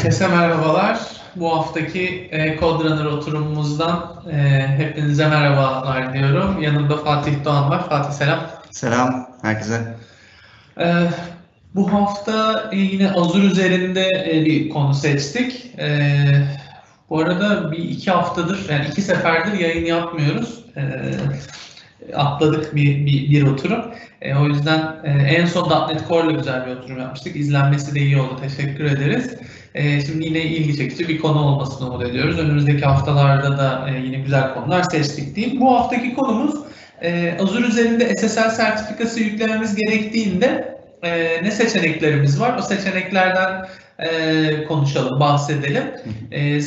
Herkese merhabalar. Bu haftaki e, Code oturumumuzdan e, hepinize merhabalar diyorum. Yanımda Fatih Doğan var. Fatih selam. Selam herkese. E, bu hafta yine Azure üzerinde e, bir konu seçtik. E, bu arada bir iki haftadır, yani iki seferdir yayın yapmıyoruz. E, atladık bir, bir, bir oturum. E, o yüzden e, en son .NET Core ile güzel bir oturum yapmıştık. İzlenmesi de iyi oldu. Teşekkür ederiz. E, şimdi yine ilgi çekici bir konu olmasını umut ediyoruz. Önümüzdeki haftalarda da e, yine güzel konular seçtik diyeyim. Bu haftaki konumuz e, Azure üzerinde SSL sertifikası yüklememiz gerektiğinde e, ne seçeneklerimiz var? O seçeneklerden e, konuşalım, bahsedelim. E,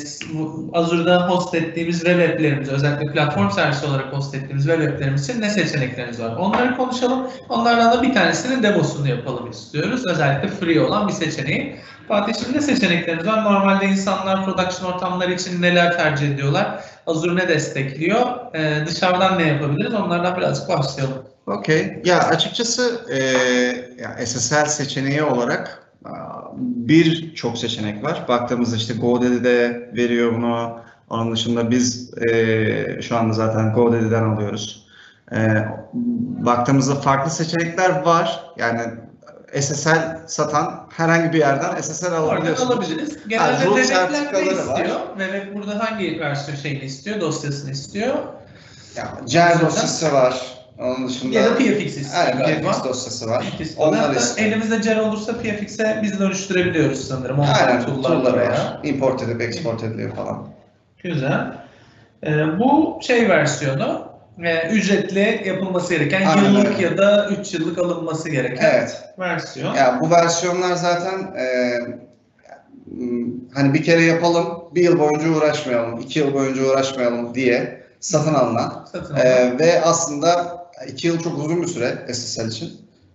Azure'da host ettiğimiz web app'lerimiz, özellikle platform servisi olarak host ettiğimiz web app'lerimiz için ne seçeneklerimiz var? Onları konuşalım. Onlardan da bir tanesinin demosunu yapalım istiyoruz. Özellikle free olan bir seçeneği. Fatih şimdi ne seçeneklerimiz var? Normalde insanlar production ortamları için neler tercih ediyorlar? Azure ne destekliyor? E, dışarıdan ne yapabiliriz? Onlardan birazcık başlayalım. Okey. Ya açıkçası e, ya SSL seçeneği olarak birçok seçenek var. Baktığımızda işte GoDaddy'de veriyor bunu. Onun dışında biz e, şu anda zaten GoDaddy'den alıyoruz. E, baktığımızda farklı seçenekler var. Yani SSL satan herhangi bir yerden SSL alabiliyorsunuz. Oradan alabiliriz. Genelde ha, devletler ne istiyor? Ve burada hangi versiyon şeyini istiyor? Dosyasını istiyor? Ya, CER dosyası var. Onun dışında ya da istiyor evet. PFX dosyası var. PFX Onlar elimizde CER olursa PFX'e biz dönüştürebiliyoruz sanırım. Onlar Aynen, tool'lar var. Import edip export ediliyor falan. Güzel. Ee, bu şey versiyonu e, ücretli yapılması gereken Aynen, yıllık ya da 3 yıllık alınması gereken evet. versiyon. Ya bu versiyonlar zaten e, hani bir kere yapalım, bir yıl boyunca uğraşmayalım, iki yıl boyunca uğraşmayalım diye satın alınan, satın alınan. E, ve aslında iki yıl çok uzun bir süre SSL için.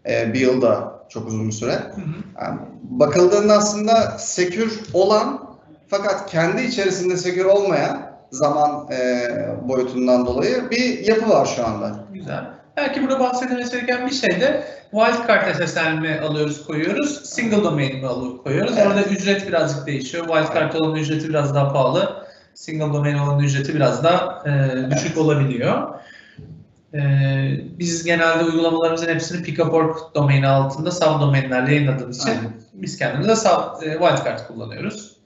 E, bir yıl da çok uzun bir süre. Hı hı. Yani bakıldığında aslında sekür olan fakat kendi içerisinde sekür olmayan zaman e, boyutundan dolayı bir yapı var şu anda. Güzel. Belki burada bahsedilmesi gereken bir şey de wildcard SSL mi alıyoruz koyuyoruz, single domain mi alıp koyuyoruz. Evet. Orada ücret birazcık değişiyor. Wildcard olan ücreti biraz daha pahalı, single domain olan ücreti biraz daha e, düşük evet. olabiliyor. E, biz genelde uygulamalarımızın hepsini Pick-a-Pork domaini altında subdomainlerle yayınladığımız için Aynen. biz kendimize sub, e, wildcard kullanıyoruz.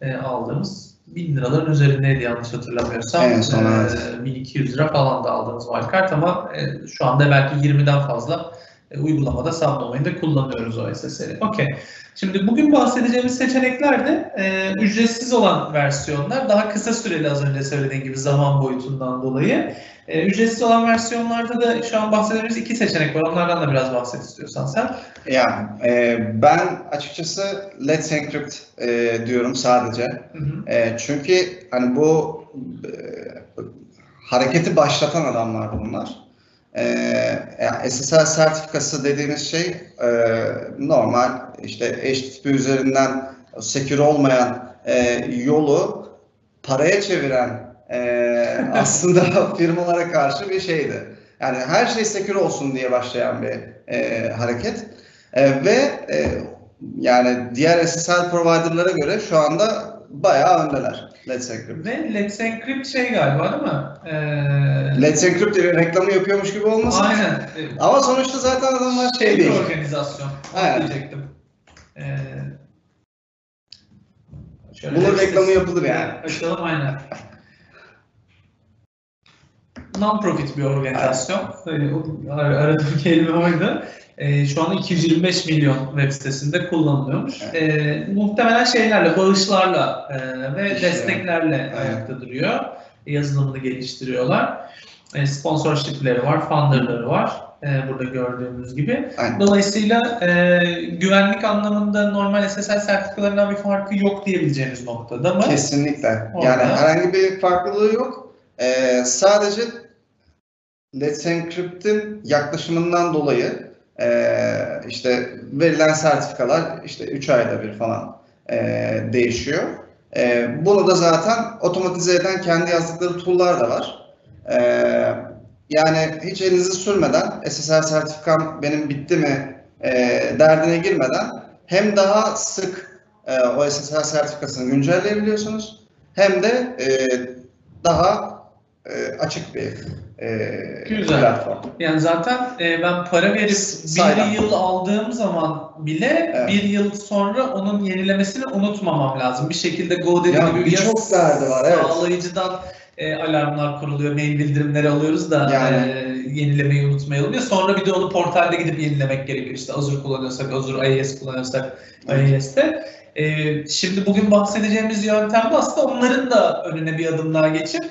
E, aldığımız 1000 liraların üzerindeydi yanlış hatırlamıyorsam. En son, ee, evet. 1200 lira falan da aldığımız wildcard ama e, şu anda belki 20'den fazla e, uygulamada subdomain'de kullanıyoruz o SSL'i. Okey. Şimdi bugün bahsedeceğimiz seçenekler de e, ücretsiz olan versiyonlar. Daha kısa süreli az önce söylediğim gibi zaman boyutundan dolayı. E, ücretsiz olan versiyonlarda da şu an bahsedeceğimiz iki seçenek var. Onlardan da biraz bahset istiyorsan sen. Yani e, ben açıkçası Let's Encrypt e, diyorum sadece. Hı hı. E, çünkü hani bu e, hareketi başlatan adamlar bunlar. E, yani SSL sertifikası dediğimiz şey e, normal işte HTTP üzerinden secure olmayan e, yolu paraya çeviren e, aslında firmalara karşı bir şeydi. Yani her şey secure olsun diye başlayan bir e, hareket. E, ve e, yani diğer SSL providerlara göre şu anda bayağı öndeler. Let's Encrypt. Ve Let's Encrypt şey galiba değil mi? Ee, Let's Encrypt diye reklamı yapıyormuş gibi olmasın. Aynen. Ama sonuçta zaten adamlar şey bir değil. organizasyon. Aynen. Diyecektim. Ee, şöyle Bunun reklamı yapılır yani. Açalım aynen. Non-profit bir organizasyon. Aradığım kelime oydu. Ee, şu anda 225 milyon web sitesinde kullanılıyormuş. Ee, muhtemelen şeylerle, bağışlarla e, ve İşte, desteklerle evet. ayakta duruyor. Yazılımını geliştiriyorlar. E, sponsorshipleri var, funderları var. e, burada gördüğümüz gibi. Aynen. Dolayısıyla e, güvenlik anlamında normal SSL sertifikalarından bir farkı yok diyebileceğimiz noktada mı? Kesinlikle. Orada. Yani herhangi bir farklılığı yok. Ee, sadece Let's Encrypt'in yaklaşımından dolayı ee, işte verilen sertifikalar işte 3 ayda bir falan ee, değişiyor. Ee, bunu da zaten otomatize eden kendi yazdıkları tool'lar da var. Ee, yani hiç elinizi sürmeden SSL sertifikam benim bitti mi ee, derdine girmeden hem daha sık e, o SSL sertifikasını güncelleyebiliyorsunuz. Hem de e, daha e, açık bir e, Güzel. platform. Yani zaten e, ben para verip Saydam. bir yıl aldığım zaman bile Evet. bir yıl sonra onun yenilemesini unutmamam lazım. Bir şekilde GoDaddy Ya gibi birçok derdi var, evet. Sağlayıcıdan e, alarmlar kuruluyor, mail bildirimleri alıyoruz da Yani. e, yenilemeyi unutmayalım diye. Sonra bir de onu portalde gidip yenilemek gerekiyor. İşte Azure kullanıyorsak, Azure IIS kullanıyorsak IIS'te. E, şimdi bugün bahsedeceğimiz yöntemde aslında onların da önüne bir adım daha geçip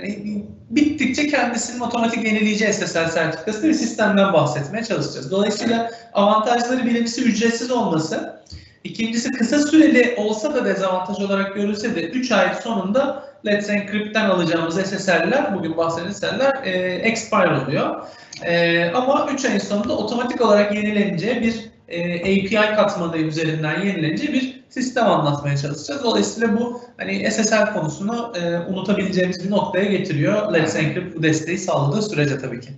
hani bittikçe kendisinin otomatik yenileyeceği SSL sertifikası bir sistemden bahsetmeye çalışacağız. Dolayısıyla avantajları birincisi ücretsiz olması, ikincisi kısa süreli olsa da dezavantaj olarak görülse de 3 ay sonunda Let's Encrypt'ten alacağımız SSL'ler, bugün bahsedilen SSL'ler e, expire oluyor. E, ama 3 ayın sonunda otomatik olarak yenileneceği bir e, API katmanı üzerinden yenileneceği bir sistem anlatmaya çalışacağız. Dolayısıyla bu hani SSL konusunu e, unutabileceğimiz bir noktaya getiriyor. Let's Encrypt bu desteği sağladığı sürece tabii ki.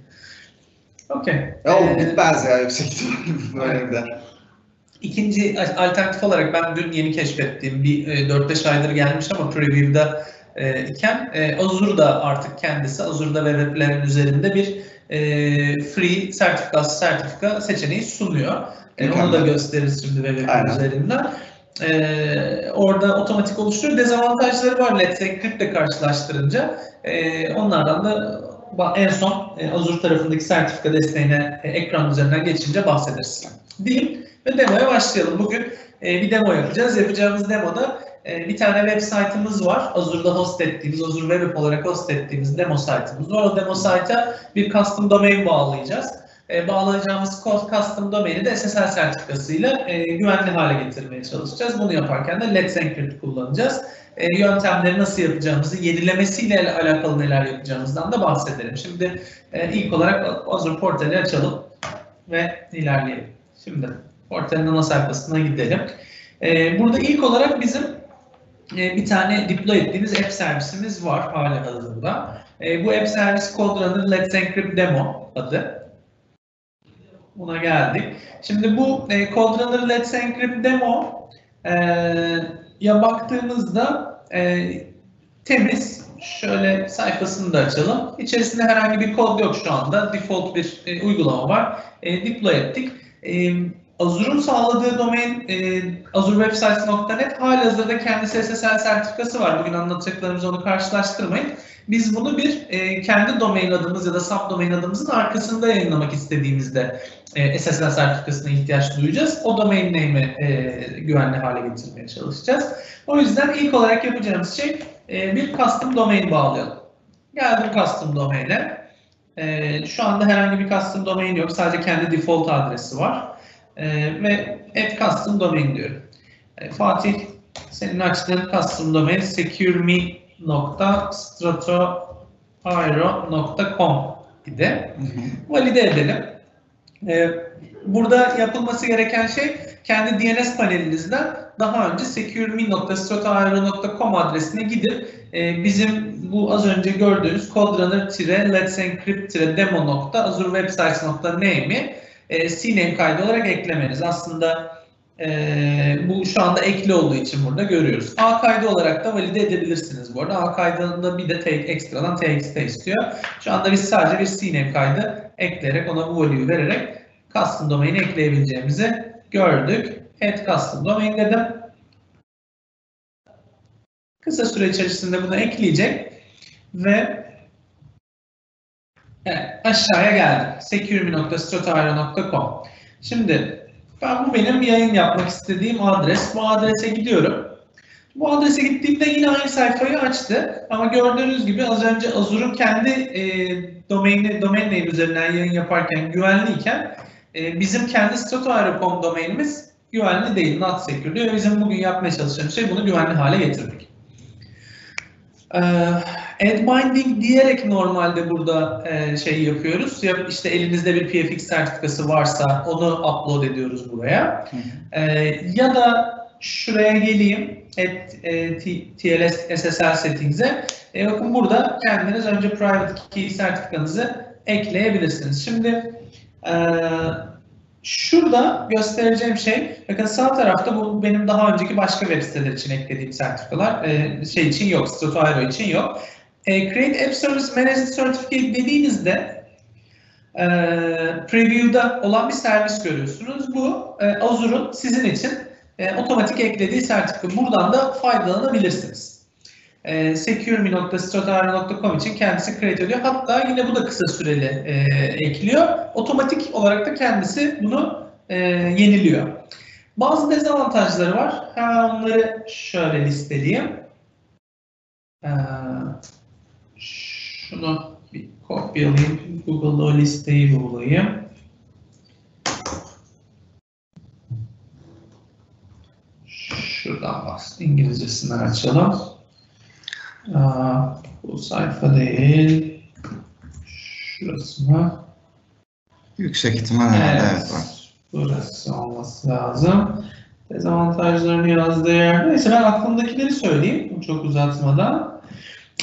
Okey. Ya o Ee, bitmez ya yüksek ihtimalle böyle. İkinci alternatif olarak ben dün yeni keşfettiğim bir e, 4-5 aydır gelmiş ama preview'da e, iken e, Azure da artık kendisi Azure'da ve weblerin üzerinde bir e, free sertifika sertifika seçeneği sunuyor. E, onu da Mükemmel. gösteririz şimdi web'in Aynen. üzerinden. E, orada otomatik oluşturuyor. Dezavantajları var Let's Encrypt ile karşılaştırınca. E, onlardan da en son e, Azure tarafındaki sertifika desteğine e, ekran üzerinden geçince bahsederiz. Diyeyim ve demoya başlayalım. Bugün e, bir demo yapacağız. Yapacağımız demoda bir tane web site'ımız var. Azure'da host ettiğimiz, Azure Web App olarak host ettiğimiz demo site'ımız var. O demo site'a bir custom domain bağlayacağız. E, bağlayacağımız co- custom domaini de SSL sertifikasıyla e, güvenli hale getirmeye çalışacağız. Bunu yaparken de Let's Encrypt kullanacağız. E, yöntemleri nasıl yapacağımızı, yenilemesiyle alakalı neler yapacağımızdan da bahsedelim. Şimdi e, ilk olarak Azure portali açalım ve ilerleyelim. Şimdi portalın ana sayfasına gidelim. E, burada ilk olarak bizim e, bir tane deploy ettiğimiz app servisimiz var hala hazırda. E, bu app servis Coderunner Let's Encrypt Demo adı. Buna geldik. Şimdi bu e, Coderunner Let's Encrypt Demo e, ya baktığımızda e, temiz. Şöyle sayfasını da açalım. İçerisinde herhangi bir kod yok şu anda. Default bir e, uygulama var. E, deploy ettik. E, Azure'un sağladığı domain e, azurewebsites.net halihazırda kendi SSL sertifikası var. Bugün anlatacaklarımız onu karşılaştırmayın. Biz bunu bir e, kendi domain adımız ya da subdomain adımızın arkasında yayınlamak istediğimizde e, SSL sertifikasına ihtiyaç duyacağız. O domain name'i e, güvenli hale getirmeye çalışacağız. O yüzden ilk olarak yapacağımız şey e, bir custom domain bağlayalım. Geldim custom domain'e. E, şu anda herhangi bir custom domain yok. Sadece kendi default adresi var. E, ve add custom domain diyorum. E, Fatih senin açtığın custom domain secureme.stratoaero.com idi. Valide edelim. E, burada yapılması gereken şey kendi DNS panelinizden daha önce secureme.stratoaero.com adresine gidip e, bizim bu az önce gördüğünüz coderunner-let'sencrypt-demo.azurewebsites.name'i e, CNAME kaydı olarak eklemeniz. Aslında e, bu şu anda ekli olduğu için burada görüyoruz. A kaydı olarak da valide edebilirsiniz bu arada. A kaydında bir de te- ekstradan TXT istiyor. Şu anda biz sadece bir CNAME kaydı ekleyerek ona bu value vererek custom domain'i ekleyebileceğimizi gördük. Add custom domain dedim. Kısa süre içerisinde bunu ekleyecek ve evet, aşağıya geldim. security.stratoaero.com Şimdi ben bu benim yayın yapmak istediğim adres. Bu adrese gidiyorum. Bu adrese gittiğimde yine aynı sayfayı açtı. Ama gördüğünüz gibi az önce Azure'un kendi e, domaini, domain name üzerinden yayın yaparken güvenliyken e, bizim kendi stratoaero.com domainimiz güvenli değil, not secure diyor. Bizim bugün yapmaya çalıştığımız şey bunu güvenli hale getirmek. Add binding diyerek normalde burada e, şey yapıyoruz. Ya işte elinizde bir PFX sertifikası varsa onu upload ediyoruz buraya. Ya da şuraya geleyim. Add, e, TLS SSL settings'e. E, bakın burada kendiniz önce private key sertifikanızı ekleyebilirsiniz. Şimdi e, şurada göstereceğim şey, bakın sağ tarafta bu benim daha önceki başka web siteler için eklediğim sertifikalar. E, şey için yok, Strato için yok. E, Create App Service Managed Certificate dediğinizde e, preview'da olan bir servis görüyorsunuz. Bu e, Azure'un sizin için e, otomatik eklediği sertifika. Buradan da faydalanabilirsiniz. E, secureme.stratoari.com için kendisi create ediyor. Hatta yine bu da kısa süreli e, ekliyor. Otomatik olarak da kendisi bunu e, yeniliyor. Bazı dezavantajları var. Hemen onları şöyle listeleyeyim. Ee, şunu bir kopyalayayım. Google'da o listeyi bulayım. Şuradan bas. İngilizcesini açalım. Aa, bu sayfa değil. Şurası mı? Yüksek ihtimal herhalde evet var. Burası olması lazım. Dezavantajlarını yazdığı yer. Neyse ben aklımdakileri söyleyeyim çok uzatmadan.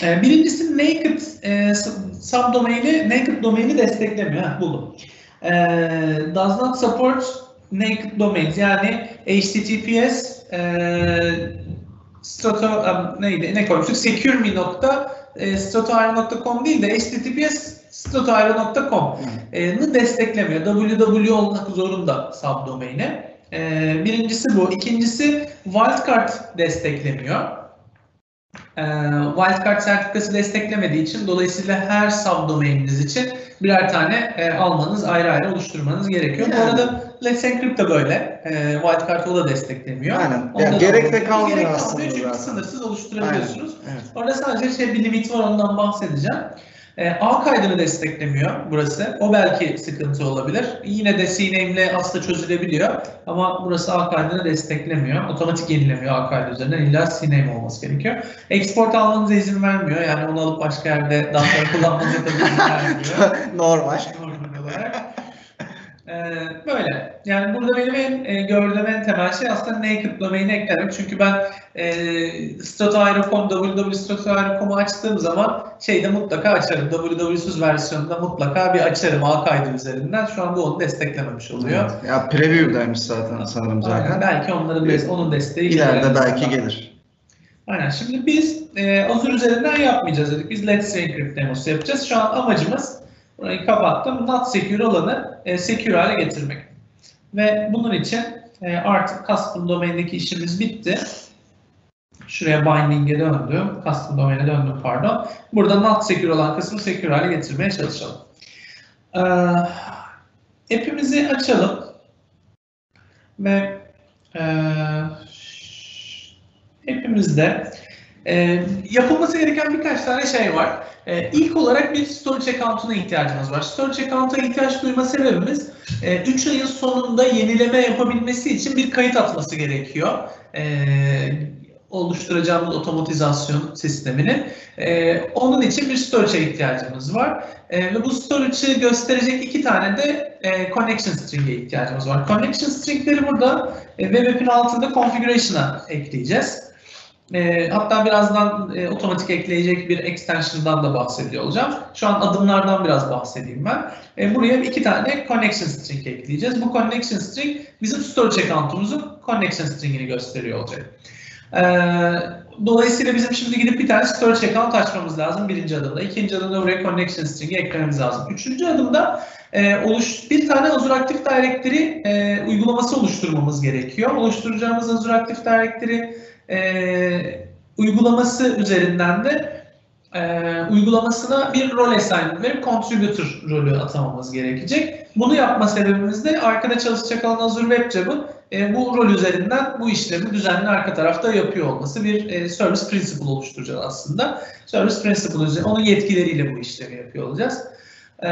Ee, birincisi naked e, subdomaini, naked domaini desteklemiyor. Ha, buldum. Ee, does not support naked domains yani HTTPS e, strato neydi ne koymuştuk? secureme.stratoaero.com değil de https stratoaero.com'ı desteklemiyor. www olmak zorunda subdomaini. Ee, birincisi bu. İkincisi wildcard desteklemiyor. Ee, wildcard sertifikası desteklemediği için dolayısıyla her subdomaininiz için birer tane e, almanız, ayrı ayrı oluşturmanız gerekiyor. Yani. Bu arada Let's Encrypt de böyle. E, wildcard o da desteklemiyor. Aynen. Onda Yani gerek de kalmıyor Gerek aslında kalmıyor çünkü zaten. sınırsız oluşturabiliyorsunuz. Evet. Orada sadece şey bir limit var ondan bahsedeceğim. E, A kaydını desteklemiyor burası. O belki sıkıntı olabilir. Yine de CNAME ile aslında çözülebiliyor. Ama burası A kaydını desteklemiyor. Otomatik yenilemiyor A kaydı üzerinden. İlla CNAME olması gerekiyor. Export almanıza izin vermiyor. Yani onu alıp başka yerde daha sonra kullanmanıza da izin vermiyor. Normal. Normal olarak. Ee, böyle. Yani burada benim en e, gördüğüm en temel şey aslında naked domain'i eklemek. Çünkü ben e, stratoaero.com, www.stratoaero.com'u açtığım zaman şeyde mutlaka açarım. www versiyonunda mutlaka bir açarım A kaydı üzerinden. Şu anda onu desteklememiş oluyor. Evet. Ya preview'daymış zaten sanırım Aynen. zaten. Belki onların des- onun desteği ileride belki zaten. gelir. Aynen. Şimdi biz e, Azure üzerinden yapmayacağız dedik. Biz Let's Encrypt demosu yapacağız. Şu an amacımız burayı kapattım. Not secure olanı e, secure hale getirmek. Ve bunun için e, artık custom domaindeki işimiz bitti. Şuraya binding'e döndüm. Custom domain'e döndüm pardon. Burada not secure olan kısmı secure hale getirmeye çalışalım. Ee, app'imizi açalım. Ve e, app'imizde e, yapılması gereken birkaç tane şey var. E, ilk olarak bir storage account'una ihtiyacımız var. Storage account'a ihtiyaç duyma sebebimiz 3 ayın sonunda yenileme yapabilmesi için bir kayıt atması gerekiyor. E, oluşturacağımız otomatizasyon sistemini. E, onun için bir storage'e ihtiyacımız var. E, ve bu storage'ı gösterecek iki tane de e, connection string'e ihtiyacımız var. Connection string'leri burada e, web app'in altında configuration'a ekleyeceğiz. E, hatta birazdan e, otomatik ekleyecek bir extension'dan da bahsediyor olacağım. Şu an adımlardan biraz bahsedeyim ben. E, buraya iki tane connection string ekleyeceğiz. Bu connection string bizim storage account'umuzun connection string'ini gösteriyor olacak. E, dolayısıyla bizim şimdi gidip bir tane storage account açmamız lazım birinci adımda. İkinci adımda buraya connection string'i eklememiz lazım. Üçüncü adımda e, oluş, bir tane Azure Active Directory e, uygulaması oluşturmamız gerekiyor. Oluşturacağımız Azure Active Directory e, uygulaması üzerinden de e, uygulamasına bir rol assignment verip contributor rolü atamamız gerekecek. Bunu yapma sebebimiz de arkada çalışacak olan Azure Web Job'ın e, bu rol üzerinden bu işlemi düzenli arka tarafta yapıyor olması bir e, service principle oluşturacağız aslında. Service principle üzerine onun yetkileriyle bu işlemi yapıyor olacağız. E,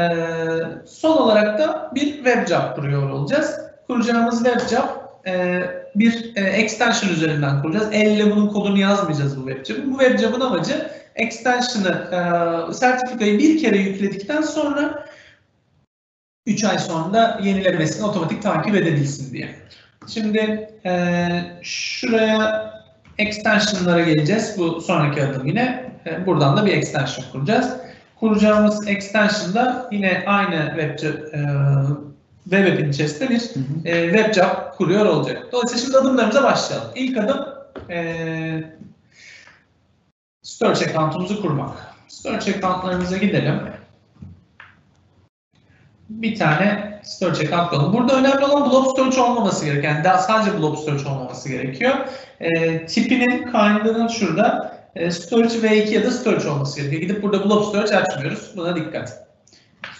son olarak da bir web job kuruyor olacağız. Kuracağımız web job e, bir e, extension üzerinden kuracağız. Elle bunun kodunu yazmayacağız bu web. Bu web amacı extension'ı, e, sertifikayı bir kere yükledikten sonra 3 ay sonra yenilemesini otomatik takip edebilsin diye. Şimdi e, şuraya extension'lara geleceğiz. Bu sonraki adım yine. E, buradan da bir extension kuracağız. Kuracağımız extension'da yine aynı web e, web app'in içerisinde bir e, web job kuruyor olacak. Dolayısıyla şimdi adımlarımıza başlayalım. İlk adım e, Storage account'umuzu kurmak. Storage account'larımıza gidelim. Bir tane storage account kuralım. Burada önemli olan blob storage olmaması gerekiyor. Yani daha sadece blob storage olmaması gerekiyor. E, tipinin, kind'ının şurada e, storage V2 ya da storage olması gerekiyor. Gidip burada blob storage açmıyoruz. Buna dikkat.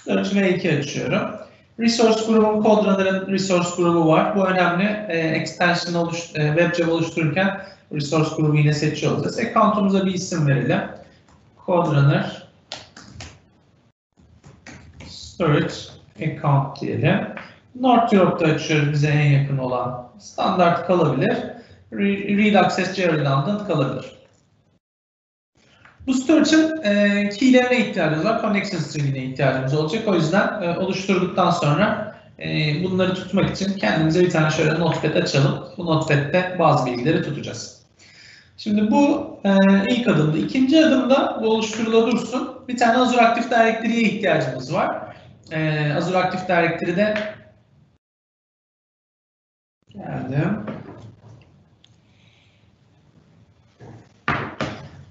Storage V2 açıyorum. Resource grubum, CodeRunner'ın resource grubu var. Bu önemli. E, extension oluş, e, WebJava oluştururken resource grubu yine seçiyor olacağız. Account'umuza bir isim verelim. CodeRunner Storage Account diyelim. North Europe'da açıyoruz bize en yakın olan. Standart kalabilir. Read Access Redundant kalabilir. Bu storage'ın e, key'lerine ihtiyacımız var. Connection string'ine ihtiyacımız olacak. O yüzden e, oluşturduktan sonra e, bunları tutmak için kendimize bir tane şöyle notepad açalım. Bu notepad'de bazı bilgileri tutacağız. Şimdi bu e, ilk adımda. İkinci adımda bu oluşturula. Bir tane Azure Active Directory'ye ihtiyacımız var. E, Azure Active Directory'de geldim.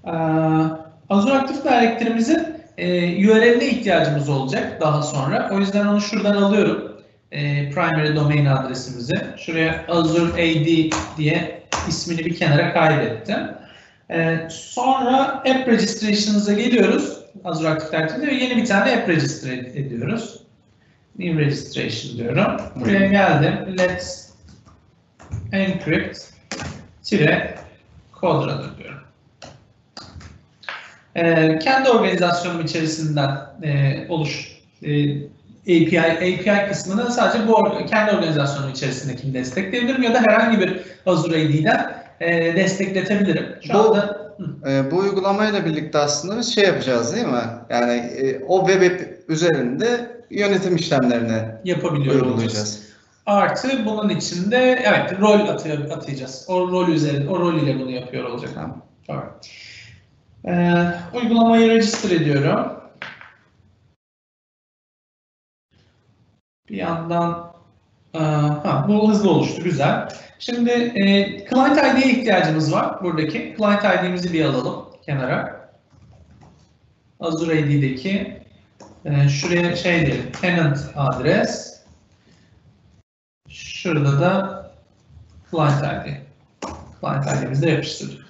Ee, Azure Active Directory'mizin e, URL'ine ihtiyacımız olacak daha sonra. O yüzden onu şuradan alıyorum. E, primary domain adresimizi. Şuraya Azure AD diye ismini bir kenara kaydettim. E, sonra App Registration'ımıza geliyoruz. Azure Active Directory'de ve yeni bir tane app register ediyoruz. New Registration diyorum. Buraya geldim. Let's encrypt tire CodeRunner diyorum. Ee, kendi organizasyonum içerisinden e, oluş e, API API kısmını sadece bu kendi organizasyonum içerisindekini destekleyebilirim ya da herhangi bir Azure AD'den e, destekletebilirim. Şu Bu- anda E, bu uygulamayla birlikte aslında biz şey yapacağız değil mi? Yani e, o web app üzerinde yönetim işlemlerini yapabiliyor olacağız. Artı bunun içinde evet rol atı- atayacağız. O rol üzerinde o rol ile bunu yapıyor olacak. Tamam. Alright. Ee, uygulamayı register ediyorum. Bir yandan Aa, ha, bu hızlı oluştu, güzel. Şimdi e, Client ID'ye ihtiyacımız var buradaki. Client ID'mizi bir alalım kenara. Azure AD'deki e, şuraya şey diyelim, tenant adres. Şurada da Client ID. Client ID'mizi de yapıştırdık.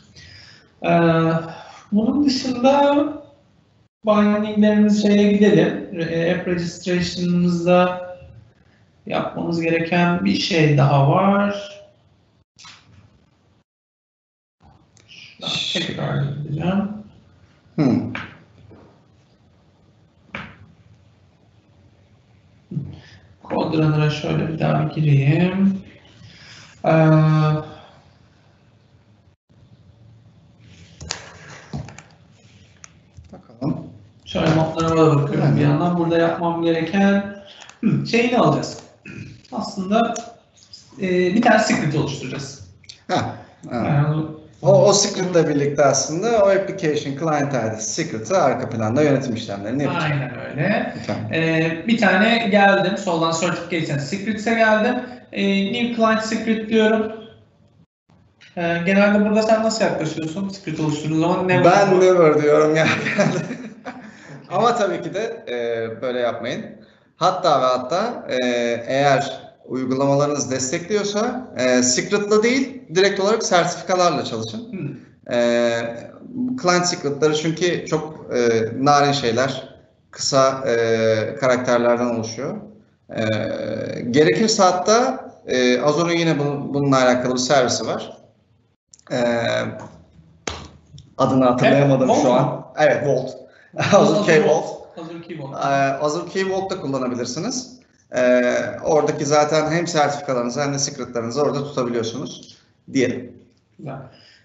Ee, bunun dışında bindinglerimiz şeye gidelim. App registration'ımızda yapmamız gereken bir şey daha var. Şuradan tekrar gideceğim. Hmm. CodeRunner'a şöyle bir daha bir gireyim. Ee, Şöyle notlarıma da bakıyorum bir yandan. Burada yapmam gereken şeyini alacağız. Aslında e, bir tane script oluşturacağız. Ha, ha. Yani, O, o script'le birlikte aslında o application client ID secret'ı arka planda yönetim işlemlerini yapacak. aynen öyle. Tamam. E, bir tane geldim. Soldan Certificates and Secrets'e geldim. E, new Client Secret diyorum. E, genelde burada sen nasıl yaklaşıyorsun? Secret oluşturduğun zaman ne Ben never diyorum ya. Ama tabii ki de e, böyle yapmayın. Hatta ve hatta e, eğer uygulamalarınız destekliyorsa e, secret'la değil direkt olarak sertifikalarla çalışın. Hı. E, client secret'ları çünkü çok e, narin şeyler, kısa e, karakterlerden oluşuyor. E, gerekirse hatta e, Azure'un yine bunun, bununla alakalı bir servisi var. E, adını hatırlayamadım Evet, şu an. Evet, Vault. Azure Key Vault. Azure Key Vault. Ee, Azure Vault'ta kullanabilirsiniz. Ee, oradaki zaten hem sertifikalarınızı hem de secretlarınızı orada tutabiliyorsunuz diyelim. Güzel.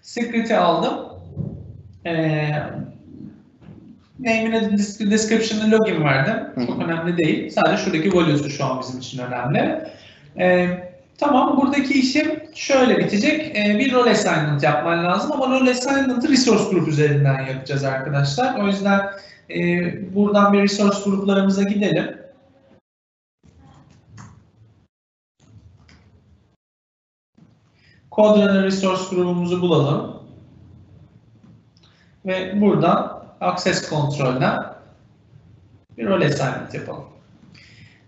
Secret'i aldım. Ee, name'ine description'ı login verdim. Çok önemli değil. Sadece şuradaki value'su şu an bizim için önemli. Ee, Tamam buradaki işim şöyle bitecek. Ee, bir role assignment yapman lazım ama role assignment'ı resource group üzerinden yapacağız arkadaşlar. O yüzden e, buradan bir resource gruplarımıza gidelim. CodeRunner resource grubumuzu bulalım. Ve buradan access kontrolden bir role assignment yapalım.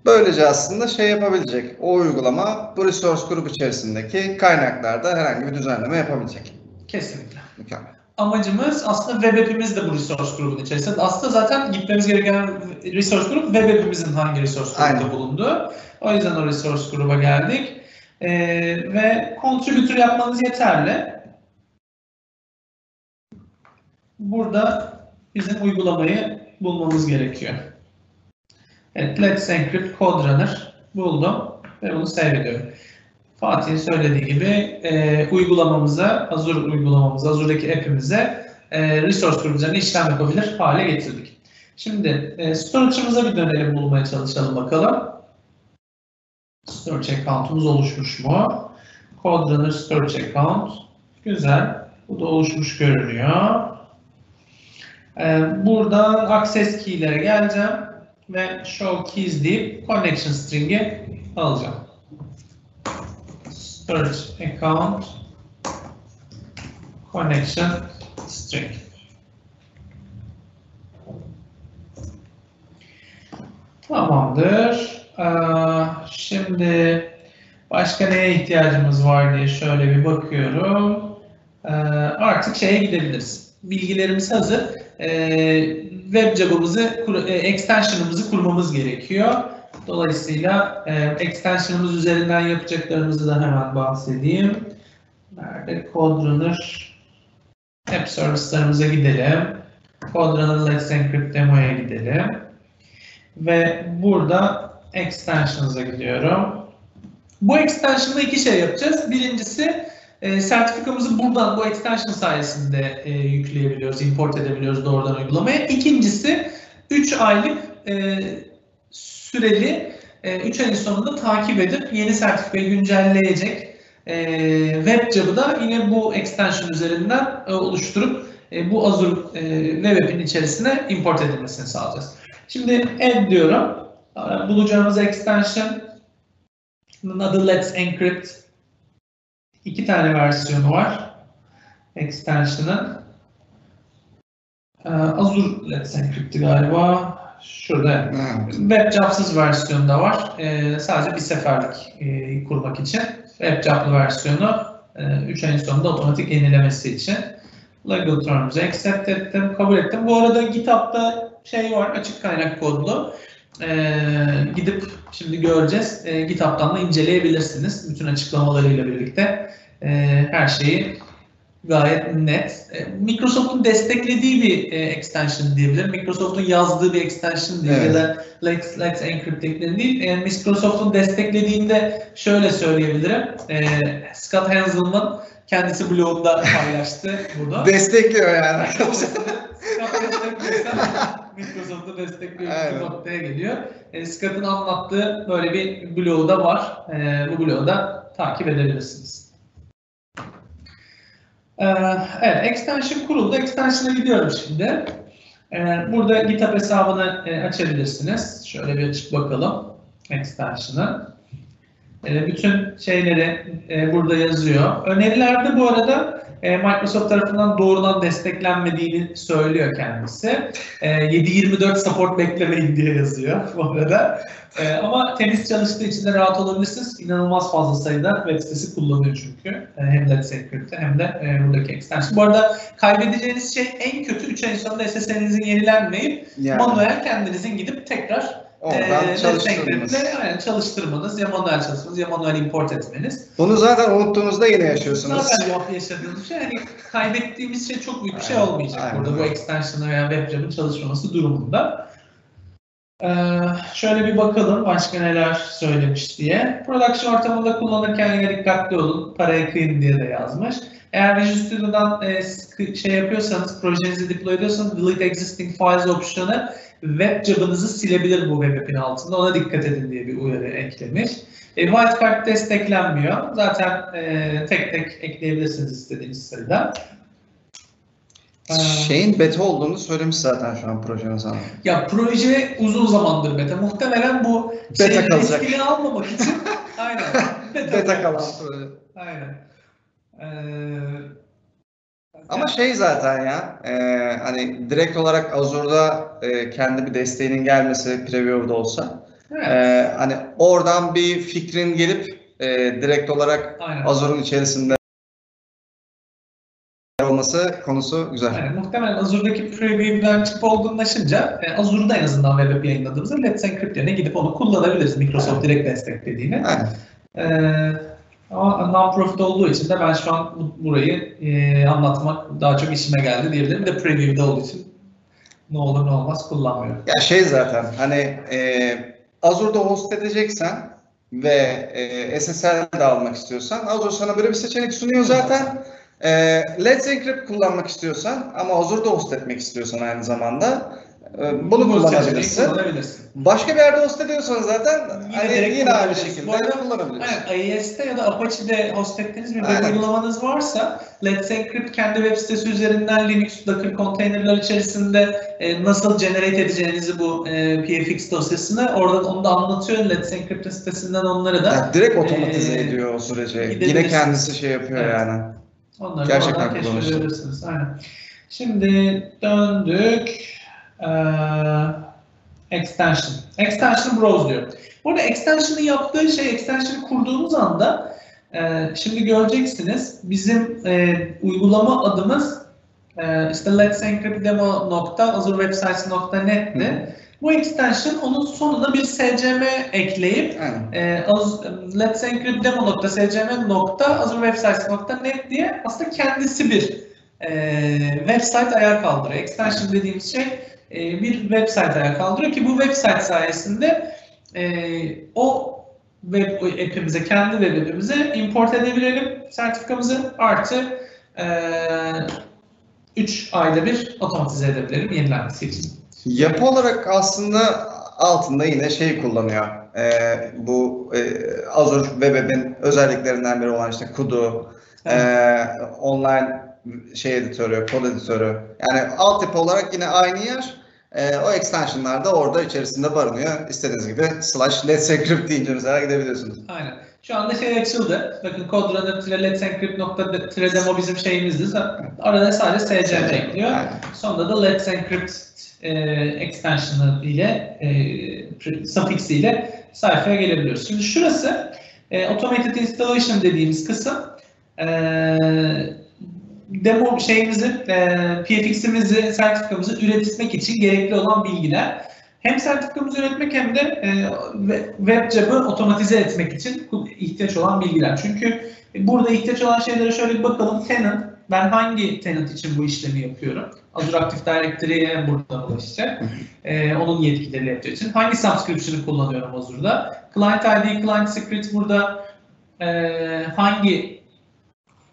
Böylece aslında şey yapabilecek. O uygulama bu resource grup içerisindeki kaynaklarda herhangi bir düzenleme yapabilecek. Kesinlikle. Mükemmel. Amacımız aslında web app'imiz de bu resource grubun içerisinde. Aslında zaten gitmemiz gereken resource grup web app'imizin hangi resource grubunda Aynen. bulunduğu. O yüzden o resource gruba geldik. Ee, ve contributor yapmanız yeterli. Burada bizim uygulamayı bulmamız gerekiyor. Evet, Let's Encrypt Code Runner buldum ve bunu save ediyorum. Fatih'in söylediği gibi e, uygulamamıza, Azure uygulamamıza, Azure'daki app'imize e, resource group üzerine işlem yapabilir hale getirdik. Şimdi e, storage'ımıza bir dönelim bulmaya çalışalım bakalım. Storage account'umuz oluşmuş mu? Code Runner Storage Account. Güzel. Bu da oluşmuş görünüyor. E, buradan access key'lere geleceğim ve show keys deyip connection string'i alacağım. Storage account connection string. Tamamdır. Ee, şimdi başka neye ihtiyacımız var diye şöyle bir bakıyorum. Ee, artık şeye gidebiliriz. Bilgilerimiz hazır. Web job'ımızı, kur- e, extension'ımızı kurmamız gerekiyor. Dolayısıyla e, extension'ımız üzerinden yapacaklarımızı da hemen bahsedeyim. Nerede? CodeRunner App Service'larımıza gidelim. CodeRunner Let's Encrypt Demo'ya gidelim. Ve burada Extensions'a gidiyorum. Bu extension'da iki şey yapacağız. Birincisi e, sertifikamızı buradan bu extension sayesinde e, yükleyebiliyoruz, import edebiliyoruz doğrudan uygulamaya. İkincisi 3 aylık e, süreli 3 ayın sonunda takip edip yeni sertifikayı güncelleyecek e, web job'ı da yine bu extension üzerinden e, oluşturup e, bu Azure e, web içerisine import edilmesini sağlayacağız. Şimdi add diyorum. E, Bulacağımız extension adı Let's Encrypt. İki tane versiyonu var extension'ın. E, Azure Let's Encrypt'ti galiba. Şurada Evet. Web jobsız versiyonu da var. Ee, sadece bir seferlik e, kurmak için. Web joblı versiyonu 3 ayın sonunda otomatik yenilemesi için. Legal terms'ı accept ettim, kabul ettim. Bu arada GitHub'da şey var, açık kaynak kodlu. Ee, gidip şimdi göreceğiz. Ee, GitHub'dan da inceleyebilirsiniz. Bütün açıklamalarıyla birlikte Ee, her şeyi gayet net. E, Microsoft'un desteklediği bir e, extension diyebilirim. Microsoft'un yazdığı bir extension değil Evet. ya da Let's, Let's Encrypt değil. E, Microsoft'un desteklediğinde şöyle söyleyebilirim. E, Scott Hanselman kendisi blogunda paylaştı bunu. Destekliyor yani arkadaşlar. Scott destekliyorsa Microsoft'u destekliyor Evet. noktaya geliyor. E, Scott'ın anlattığı böyle bir blogu da var. E, bu blogu da takip edebilirsiniz. Ee, Evet, extension kuruldu. Extension'a gidiyorum şimdi. Ee, Burada GitHub hesabını e, açabilirsiniz. Şöyle bir açıp bakalım extension'ı. Ee, Bütün şeyleri e, burada yazıyor. Önerilerde bu arada e, Microsoft tarafından doğrudan desteklenmediğini söylüyor kendisi. E, 7-24 support beklemeyin diye yazıyor bu arada. E, Ama temiz çalıştığı için de rahat olabilirsiniz. İnanılmaz fazla sayıda web sitesi kullanıyor çünkü. E, Hem Let's Encrypt'te hem de e, buradaki extension. Bu arada kaybedeceğiniz şey en kötü 3 ayın sonunda SSL'inizin yenilenmeyip Yani manuel kendinizin gidip tekrar oradan e, Let's çalıştırmanız. Aynen çalıştırmanız ya manuel çalışmanız ya manuel import etmeniz. Bunu zaten unuttuğunuzda yine yaşıyorsunuz. Zaten yok yaşadığımız şey hani kaybettiğimiz şey çok büyük bir şey Aynen, olmayacak aynen burada bu extension'a veya webjam'ın çalışmaması durumunda. Ee, şöyle bir bakalım başka neler söylemiş diye. Production ortamında kullanırken yine dikkatli olun. Paraya kıyın diye de yazmış. Eğer Visual Studio'dan e, şey yapıyorsanız, projenizi deploy ediyorsanız Delete Existing Files opsiyonu web job'ınızı silebilir bu web app'in altında. Ona dikkat edin diye bir uyarı eklemiş. E, wildcard desteklenmiyor. Zaten e, tek tek ekleyebilirsiniz istediğiniz sayıda. Ee, Şeyin beta olduğunu söylemiş zaten şu an projenin sana. Ya proje uzun zamandır beta. Muhtemelen bu Beta kalacak. riskini almamak için aynen beta, Beta kalan proje. Aynen. Ee, Ama şey zaten ya, e, hani direkt olarak Azure'da e, kendi bir desteğinin gelmesi Preview'da olsa, evet, e, hani oradan bir fikrin gelip e, direkt olarak aynen. Azure'un içerisinde olması konusu güzel. Yani muhtemelen Azure'daki preview'den çıkıp olgunlaşınca e, Azure'da en azından web yayınladığımızda Let's Encrypt yerine gidip onu kullanabiliriz Microsoft direkt desteklediğini. Aynen. Ee, ama non-profit olduğu için de ben şu an bu- burayı e, anlatmak daha çok işime geldi diyebilirim. Bir de preview'da olduğu için ne olur ne olmaz kullanmıyorum. Ya şey zaten hani e, Azure'da host edeceksen ve e, SSL de almak istiyorsan Azure sana böyle bir seçenek sunuyor zaten. E, Let's Encrypt kullanmak istiyorsan ama Azure'da host etmek istiyorsan aynı zamanda bunu Bu seçeneği kullanabilirsin. kullanabilirsin. Başka bir yerde host ediyorsan zaten Yine hani yine aynı şekilde Bu arada- kullanabilirsin. Aynen, IIS'te ya da Apache'de host ettiğiniz bir web Aynen. uygulamanız varsa Let's Encrypt kendi web sitesi üzerinden Linux Docker konteynerler içerisinde e, nasıl generate edeceğinizi bu e, PFX dosyasını oradan onu da anlatıyor. Let's Encrypt'in sitesinden onları da Yani direkt otomatize Ee, ediyor o süreci. Yine kendisi şey yapıyor Evet. yani. onları Gerçekten kullanışlı. Aynen. Şimdi döndük. Ee, extension. Extension browse diyor. Burada extension'ı yaptığı şey, extension'ı kurduğumuz anda e, şimdi göreceksiniz bizim e, uygulama adımız e, işte let's encrypt demo nokta azurewebsites.net'ti. Bu extension onun sonuna bir SCM ekleyip Aynen. e, az, let's encrypt demo nokta scm nokta azurewebsites.net diye aslında kendisi bir e, website ayağa kaldırıyor. Extension dediğimiz şey e, bir website ayağa kaldırıyor ki bu website sayesinde e, o web app'imize, kendi web app'imize import edebilelim sertifikamızı artı e, 3 ayda bir otomatize edebilirim yenilenmesi için. Yapı olarak aslında altında yine şey kullanıyor. Ee, bu e, Azure Web App'in özelliklerinden biri olan işte Kudu, e, online şey editörü, kod editörü. Yani altyapı olarak yine aynı yer. E, o extensionlar da orada içerisinde barınıyor. İstediğiniz gibi slash let's encrypt deyince mesela gidebiliyorsunuz. Aynen. Şu anda şey açıldı. Bakın coderunner-let's-encrypt.demo bizim şeyimizdi. Arada sadece SCM ekliyor. Sonunda da let's encrypt e, extension'ı ile e, suffix ile sayfaya gelebiliyoruz. Şimdi şurası e, automated installation dediğimiz kısım e, demo şeyimizi, e, PFX'imizi, sertifikamızı üretmek için gerekli olan bilgiler. Hem sertifikamızı üretmek hem de e, we- web otomatize etmek için ihtiyaç olan bilgiler. Çünkü burada ihtiyaç olan şeylere şöyle bir bakalım. Tenant, ben hangi tenant için bu işlemi yapıyorum? Azure Active Directory'ye buradan ulaşacak. E, onun yetkileri yapacağı için. Hangi subscription'ı kullanıyorum Azure'da? Client ID, Client Secret burada e, hangi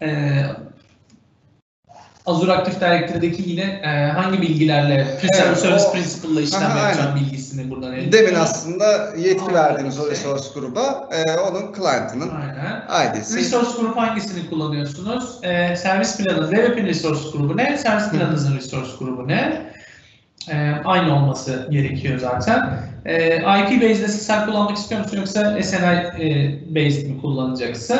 e, Azure Active Directory'deki yine e, hangi bilgilerle Preserve Evet, Service Principle'la işlem Aha, yapacağım aynen. bilgisini buradan elde Demin aslında yetki Aynen. verdiğiniz o resource gruba e, onun client'ının. ID'si. Resource grup hangisini kullanıyorsunuz? Ee, servis planı, web app'in resource grubu ne? Servis planınızın resource grubu ne? Ee, aynı olması gerekiyor zaten. Ee, IP based SSL kullanmak istiyor musun yoksa SNI e, based mi kullanacaksın?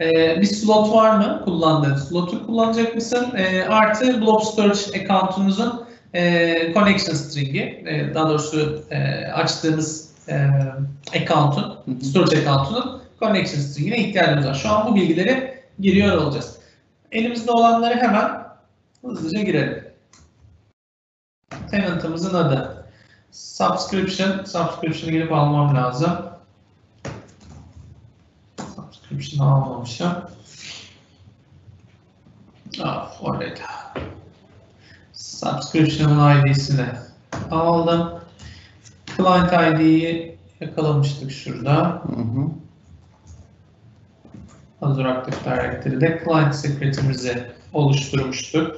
Ee, bir slot var mı? Kullandığın slotu kullanacak mısın? Ee, artı blob storage account'unuzun e, connection string'i, e, daha doğrusu e, açtığımız e, account'un, storage account'unun connection string'ine ihtiyacımız var. Şu an bu bilgileri giriyor olacağız. Elimizde olanları hemen hızlıca girelim. Tenant'ımızın adı. Subscription. Subscription'ı girip almam lazım. Subscription'ı almamışım. Ah, orada. Subscription'ın ID'sini aldım. Client ID'yi yakalamıştık şurada. Hı hı. Azure Active Directory'de client secret'imizi oluşturmuştuk.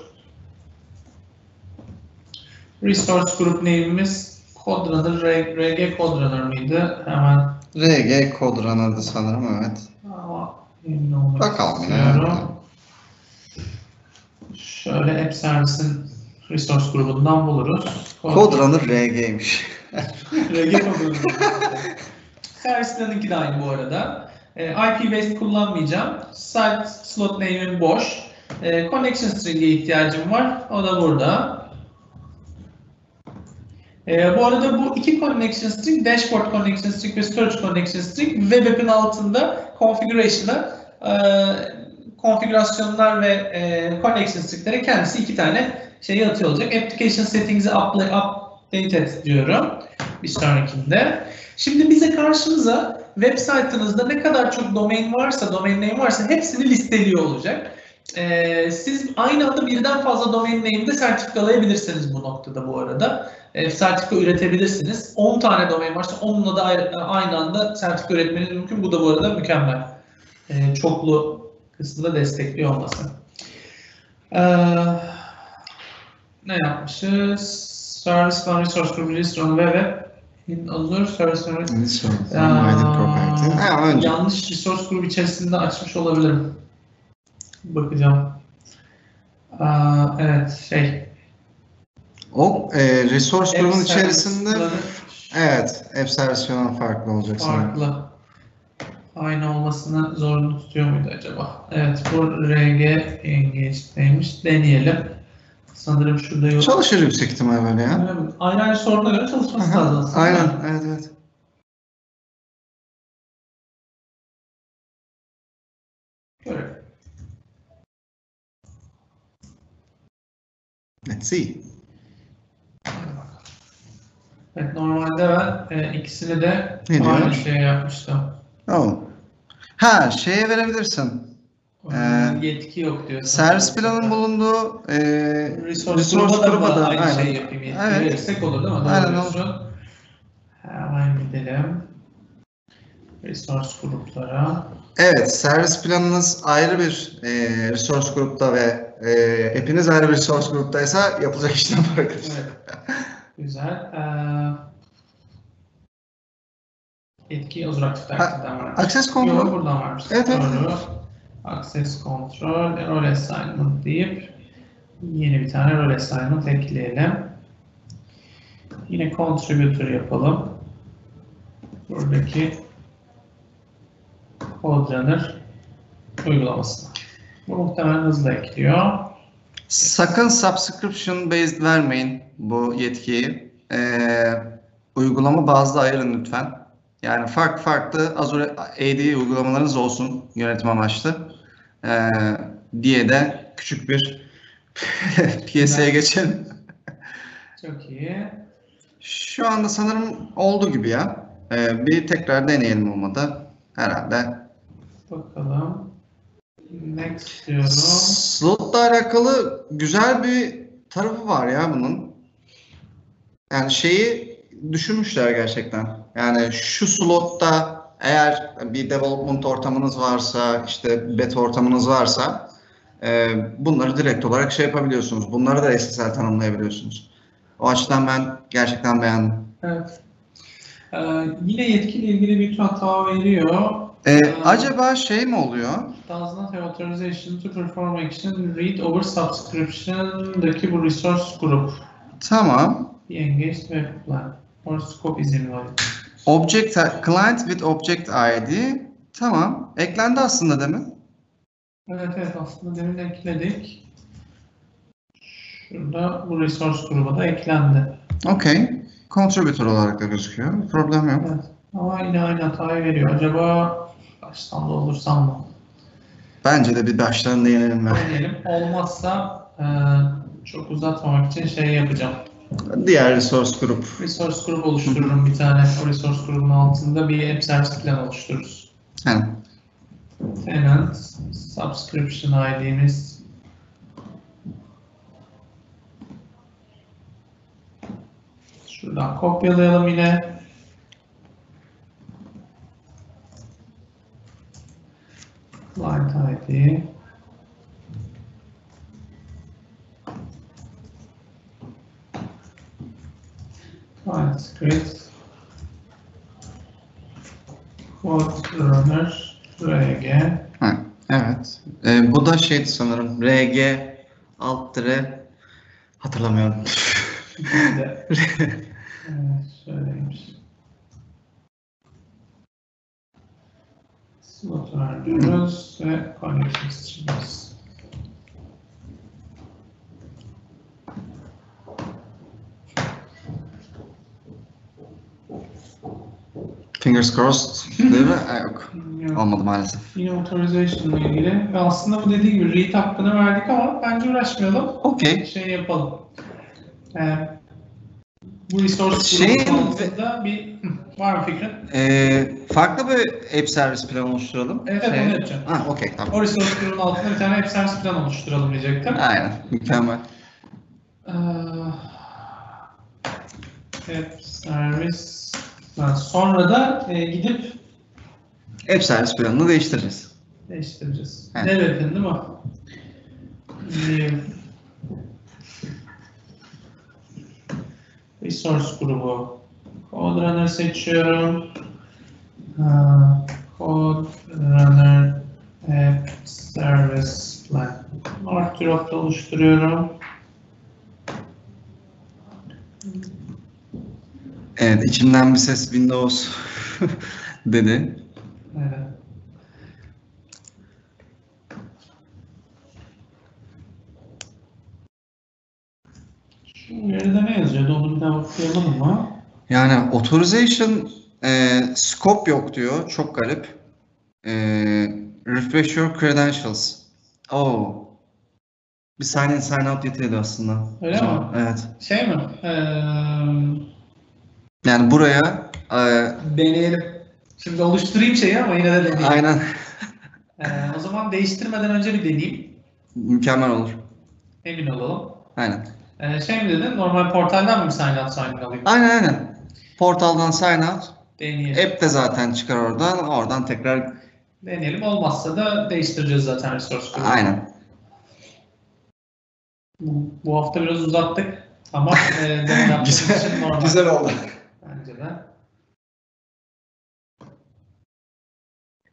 Resource group name'imiz Coderunner, RG Coderunner mıydı? Hemen RG Coderunner'dı sanırım evet. Bakalım istiyorum. Şöyle App Service'in Resource grubundan buluruz. Coderunner RG'ymiş. RG Coderunner. Servis planınki de aynı bu arada. E, IP based kullanmayacağım. Site slot name'im boş. E, connection string'e ihtiyacım var. O da burada. E, bu arada bu iki connection string, dashboard connection string ve storage connection string web app'in altında configuration'a e, konfigürasyonlar ve e, connection stringlere kendisi iki tane şey atıyor olacak. Application settings'i update, et diyorum bir sonrakinde. Şimdi bize karşımıza web site'ınızda ne kadar çok domain varsa, domain name varsa hepsini listeliyor olacak. Ee, siz aynı anda birden fazla domain name'de sertifikalayabilirsiniz bu noktada bu arada. Ee, sertifika üretebilirsiniz. 10 tane domain varsa onunla da aynı anda sertifika üretmeniz mümkün. Bu da bu arada mükemmel. Ee, çoklu kısmında destekliyor olması. Ee, ne yapmışız? Service One Resource Group Register on Web in Azure Service Resource önce. Yanlış resource grup içerisinde açmış olabilirim. Bakacağım. Aa, evet şey. O e, resource grubun içerisinde evet app servisyonu farklı olacak farklı. Aynı olmasını zorunlu tutuyor muydu acaba? Evet bu RG engage'deymiş. Deneyelim. Sanırım şurada yok. Çalışır yüksek ihtimal böyle ya. Ayrı ayrı soruna göre çalışması Aha, lazım aslında. Aynen evet evet. Let's see. Evet normalde ben e, ikisini de Ne diyor? aynı şey yapmıştım. Oh. Ha şeye verebilirsin. Ee, yetki yok diyor. Servis planın bulunduğu e, Resource, resource gruba, gruba da, da aynı aynen. şey yapayım. Yetki Evet. verirsek olur değil mi? Doğru Aynen, diyorsun. Hemen gidelim. Resource gruplara. Evet, servis planınız ayrı bir e, resource grupta ve e, app'iniz ayrı bir resource gruptaysa yapılacak işlem var arkadaşlar. Evet. Güzel. Ee, Azure Active Directory'den var. Access Yok control. buradan varmış. Evet, evet. Doğru. Access Control, Role Assignment deyip yeni bir tane Role Assignment ekleyelim. Yine Contributor yapalım. Buradaki CodeRunner uygulamasına. Bu muhtemelen hızlı ekliyor. Sakın subscription based vermeyin bu yetkiyi. E, uygulama bazlı ayırın lütfen. Yani farklı farklı Azure AD uygulamalarınız olsun yönetim amaçlı. E, diye de küçük bir piyasaya geçelim. Çok iyi. Şu anda sanırım oldu gibi ya. Ee, bir tekrar deneyelim olmadı. Herhalde. Bakalım. Slotla alakalı güzel bir tarafı var ya bunun. Yani şeyi düşünmüşler gerçekten. Yani şu slotta eğer bir development ortamınız varsa, işte beta ortamınız varsa e, bunları direkt olarak şey yapabiliyorsunuz. Bunları da SSL tanımlayabiliyorsunuz. O açıdan ben gerçekten beğendim. Evet. Ee, yine yetkili ilgili bir hata veriyor. Ee, acaba şey mi oluyor? Does not have authorization to perform action read over subscription'daki bu resource group. Tamam. Be engaged web plan. Or scope is invalid. Object client with object ID. Tamam. Eklendi aslında değil mi? Evet evet aslında demin ekledik. Şurada bu resource gruba da eklendi. Okey. Contributor olarak da gözüküyor. Problem yok. Evet. Ama yine aynı hatayı veriyor. Acaba baştan doldursam mı? Bence de bir baştan deneyelim. Deneyelim. Olmazsa e, çok uzatmamak için şey yapacağım. Diğer resource grup. Resource grup oluştururum bir tane. O resource grubun altında bir app service plan oluştururuz. Yani, Tenant, subscription ID'miz Şuradan kopyalayalım yine. Client ID. Client script. Code runner. RG. ha, evet. Ee, bu da şeydi sanırım. RG alt tire hatırlamıyorum. Evet. Slot diyoruz ve connection seçeceğiz. Fingers crossed değil mi? Yok. Olmadı maalesef. Yine authorization ile ilgili. Ve aslında bu dediği gibi read hakkını verdik ama bence uğraşmayalım. Okey. Şey yapalım. Ee, bu resource Şey- altında bir var mı fikrin? Ee, farklı bir app servis planı oluşturalım. Evet, evet, onu yapacağım. Ha, okey tamam. O resource grubunun altında bir tane app service plan oluşturalım diyecektim. Aynen. Mükemmel. Ee, app service plan. Sonra da e, gidip App servis planını değiştireceğiz. değiştireceğiz. Evet. Devletin değil mi? New Resource grubu. Code Runner seçiyorum. Aa, Code Runner App Service Plan. Artdrop'ta oluşturuyorum. Evet içimden bir ses Windows dedi. Evet. Şu uyarıda ne yazıyordu? Onu bir daha okuyalım mı? Yani authorization e, scope yok diyor. Çok garip. E, refresh your credentials. Oh. Bir sign in sign out yeterli aslında. Öyle mi? Evet. Şey mi? Ee, Yani buraya e, deneyelim. Şimdi oluşturayım şeyi ama yine de deneyeyim. aynen Ee, o zaman değiştirmeden önce bir deneyeyim. mükemmel olur. Emin olalım. Aynen. Ee, şey mi dedin? Normal portaldan mı sign out sign in alayım? Aynen aynen. Portaldan sign out. Deneyelim. App de zaten çıkar oradan. Oradan tekrar Deneyelim. Olmazsa da değiştireceğiz zaten resource grubu. aynen. Bu, bu hafta biraz uzattık ama e, için normal. oldu. Bence de.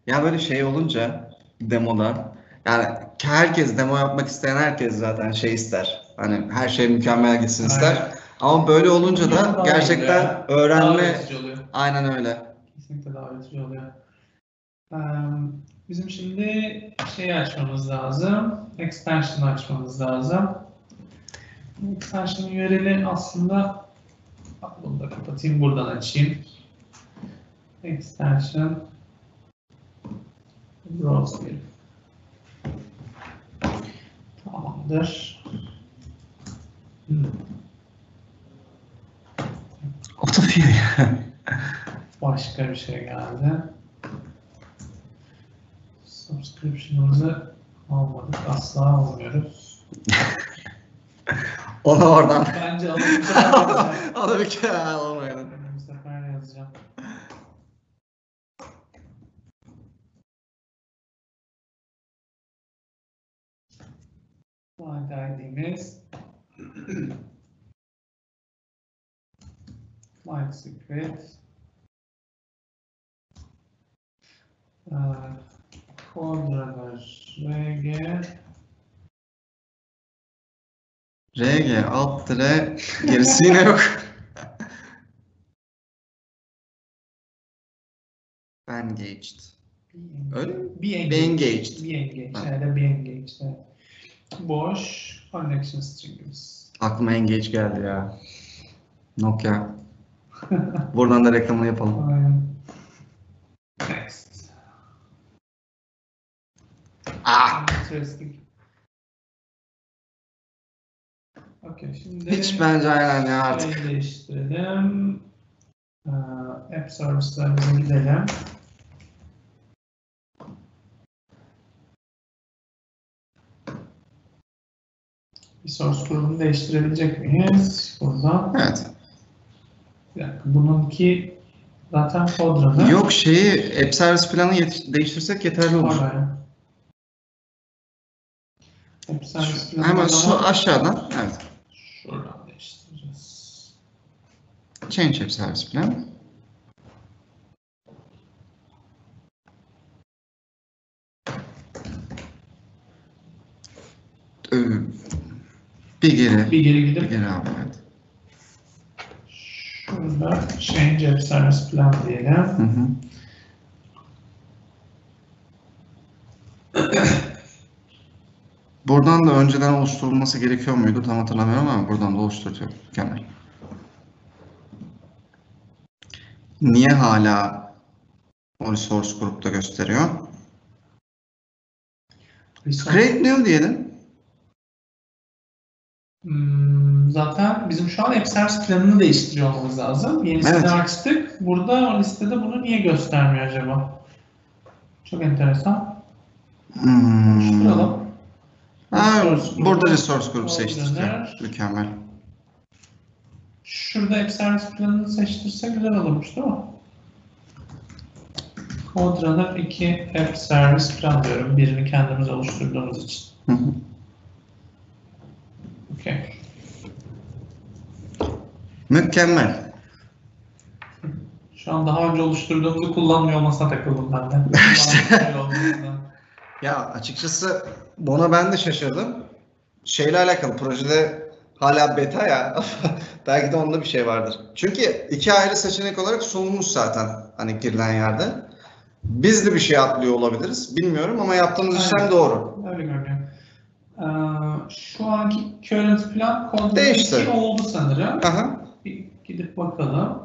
Ya böyle şey olunca demoda yani herkes demo yapmak isteyen herkes zaten şey ister. Hani her şey mükemmel gitsin ister. Aynen. Ama böyle olunca Daha da gerçekten. Daha öğrenme oluyor. aynen öyle. Kesinlikle daha öğretici oluyor. Bizim şimdi şeyi açmamız lazım. Extension açmamız lazım. Extension URL'i aslında bunu da kapatayım buradan açayım. Extension browse bir. Tamamdır. Hmm. Başka bir şey geldi. Subscription'ımızı almadık. Asla almıyoruz. Onu oradan. Bence bir kere alamayalım. Bu sefer yazacağım. Client ID'miz Client Secret Ee, Coderunner RG RG alt dire gerisi yine yok. Engaged. Öyle mi? Be engaged. Be engaged. Be engaged. Ha. Evet, be engaged. Evet. Boş connection stringimiz. Aklıma Engage geldi ya. Nokia. Buradan da reklamını yapalım. Aynen. Next. Ah! Interesting. Okay, şimdi Hiç bence aynen ya artık. değiştirelim. Ee, App service'larımıza gidelim. Resource grubunu değiştirebilecek miyiz? Buradan. Evet. Bir dakika, bununki zaten Codra'da. Yok şeyi app servis planı değiştirsek yeterli olur. Yani. App service planı Hemen zaman aşağıdan. Evet. Şuradan değiştireceğiz. Change app servis plan. Bir geri. Bir geri Bir gidip geri abi evet. şurada change service plan diyelim. Hı hı. Buradan da önceden oluşturulması gerekiyor muydu? Tam hatırlamıyorum ama buradan da oluşturuyor. Mükemmel. Niye hala o resource grupta gösteriyor? Create new diyelim. Hmm, zaten bizim şu an App Service planını değiştiriyor olmamız lazım. Yenisini Evet. açtık. Burada o listede bunu niye göstermiyor acaba? Çok enteresan. Hmm. Oluşturalım. Ha, Resource burada resource grubu Oldu seçtik. Mükemmel. Şurada App Service planını seçtirse güzel olurmuş değil mi? CodeRunner 2 App Service plan diyorum. Birini kendimiz oluşturduğumuz için. Hı hı. Mükemmel. Şu an daha önce oluşturduğumuzu kullanmıyor olmasına takıldım ben de. Ya açıkçası buna ben de şaşırdım. Şeyle alakalı projede hala beta ya. Belki de onda bir şey vardır. Çünkü iki ayrı seçenek olarak sunulmuş zaten hani girilen yerde. Biz de bir şey atlıyor olabiliriz. Bilmiyorum ama yaptığımız işlem doğru. Öyle görünüyor. Ee, şu anki current plan CodeRunner Değişti. 2 oldu sanırım. Aha. Bir gidip bakalım.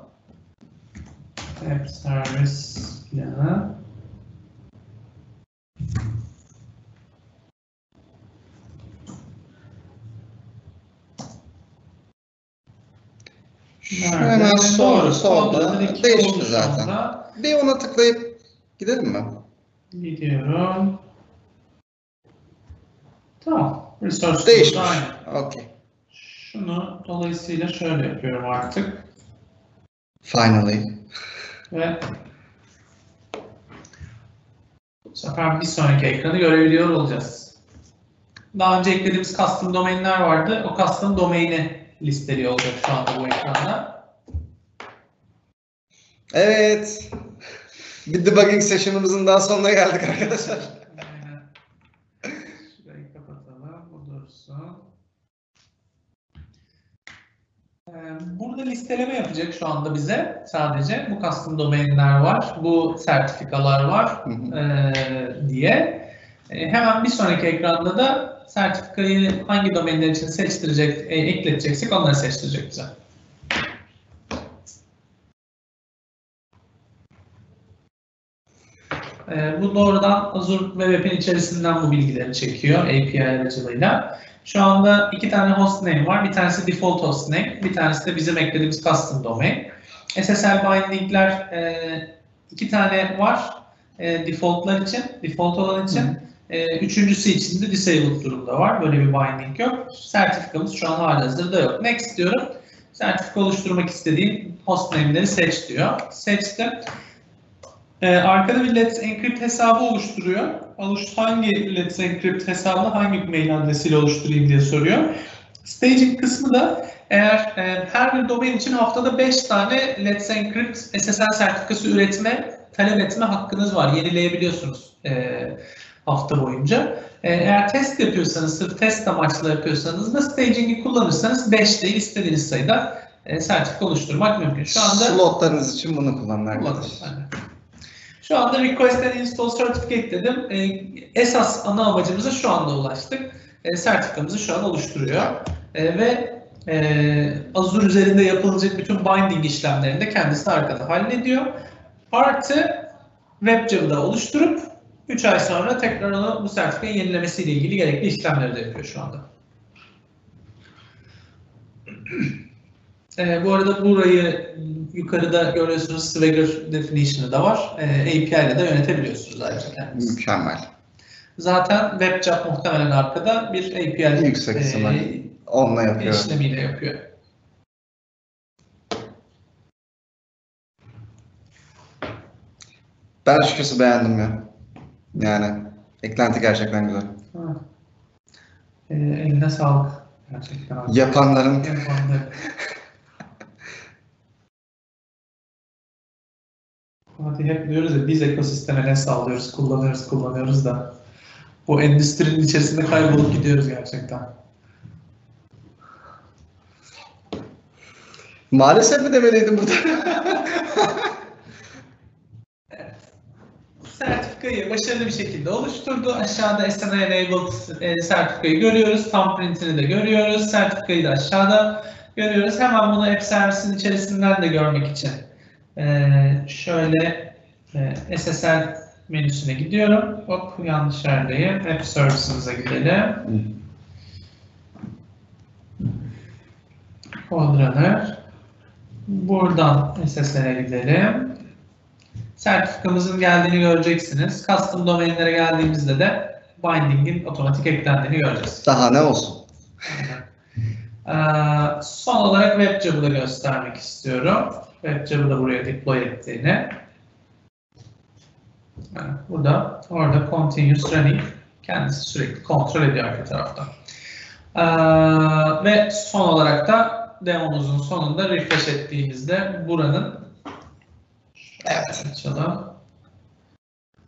App Service planı. Şu Nerede? hemen sol, solda CodeRunner 2 değişti zaten. anda. Bir ona tıklayıp gidelim mi? Gidiyorum. Tamam. Resource Değişmiş. Okey. Şunu dolayısıyla şöyle yapıyorum artık. Finally. Ve bu sefer bir sonraki ekranı görebiliyor olacağız. Daha önce eklediğimiz custom domainler vardı. O custom domaini listeliyor olacak şu anda bu ekranda. Evet. Bir debugging session'ımızın daha sonuna geldik arkadaşlar. Aynen. Şurayı kapatalım. Bu dursun. Ee, Burada listeleme yapacak şu anda bize sadece. Bu custom domainler var, bu sertifikalar var ee, diye. Ee, hemen bir sonraki ekranda da sertifikayı hangi domainler için seçtirecek, e, ekleteceksek onları seçtirecek bize. Ee, bu doğrudan Azure Web App'in içerisinden bu bilgileri çekiyor API aracılığıyla. Şu anda iki tane hostname var. Bir tanesi default hostname, bir tanesi de bizim eklediğimiz custom domain. SSL bindingler e, iki tane var e, defaultlar için, default olan için. E, üçüncüsü için de disabled durumda var. Böyle bir binding yok. Sertifikamız şu an halihazırda yok. Next diyorum. Sertifika oluşturmak istediğim hostname'leri seç diyor. Seçtim. Ee, arkada bir Let's Encrypt hesabı oluşturuyor. Oluş, hangi Let's Encrypt hesabını hangi mail adresiyle oluşturayım diye soruyor. Staging kısmı da eğer e, her bir domain için haftada 5 tane Let's Encrypt SSL sertifikası üretme, talep etme hakkınız var. Yenileyebiliyorsunuz e, hafta boyunca. E, eğer test yapıyorsanız, sırf test amaçlı yapıyorsanız da staging'i kullanırsanız 5 değil istediğiniz sayıda e, sertifika oluşturmak mümkün. Şu anda Slotlarınız için bunu kullanın arkadaşlar. Kullanırız, aynen. Şu anda request and install certificate dedim. Ee, esas ana amacımıza şu anda ulaştık. Ee, sertifikamızı şu an oluşturuyor. Ee, ve e, Azure üzerinde yapılacak bütün binding işlemlerini de kendisi arkada hallediyor. Artı WebJam'ı da oluşturup 3 ay sonra tekrar onu bu sertifikayı yenilemesiyle ilgili gerekli işlemleri de yapıyor şu anda. Ee, bu arada burayı yukarıda görüyorsunuz Swagger definition'ı da var. Ee, API ile de yönetebiliyorsunuz ayrıca kendiniz. Mükemmel. Zaten WebJap muhtemelen arkada bir API Yüksek e. Onunla yapıyor. işlemiyle yapıyor. Ben açıkçası beğendim ya. Yani eklenti gerçekten güzel. Ha. Ee, eline sağlık. Gerçekten. Yapanların Yapanlar. Hadi hep diyoruz ya biz ekosisteme ne sağlıyoruz, kullanıyoruz, kullanıyoruz da bu endüstrinin içerisinde kaybolup gidiyoruz gerçekten. maalesef mi demeliydim burada? sertifikayı başarılı bir şekilde oluşturdu. Aşağıda SNA Enabled e, sertifikayı görüyoruz. Thumbprint'ini de görüyoruz. Sertifikayı da aşağıda görüyoruz. Hemen bunu App Service'in içerisinden de görmek için şöyle e, SSL menüsüne gidiyorum. Hop yanlış yerdeyim. App Service'ımıza gidelim. Coderunner. Buradan SSL'e gidelim. Sertifikamızın geldiğini göreceksiniz. Custom domainlere geldiğimizde de binding'in otomatik eklendiğini göreceğiz. Daha ne olsun? Ee, son olarak WebJab'ı da göstermek istiyorum. WebJab'ı da buraya deploy ettiğini. Yani burada, orada continuous running kendisi sürekli kontrol ediyor arka tarafta. Ee, ve son olarak da demomuzun sonunda refresh ettiğimizde buranın Evet. açalım.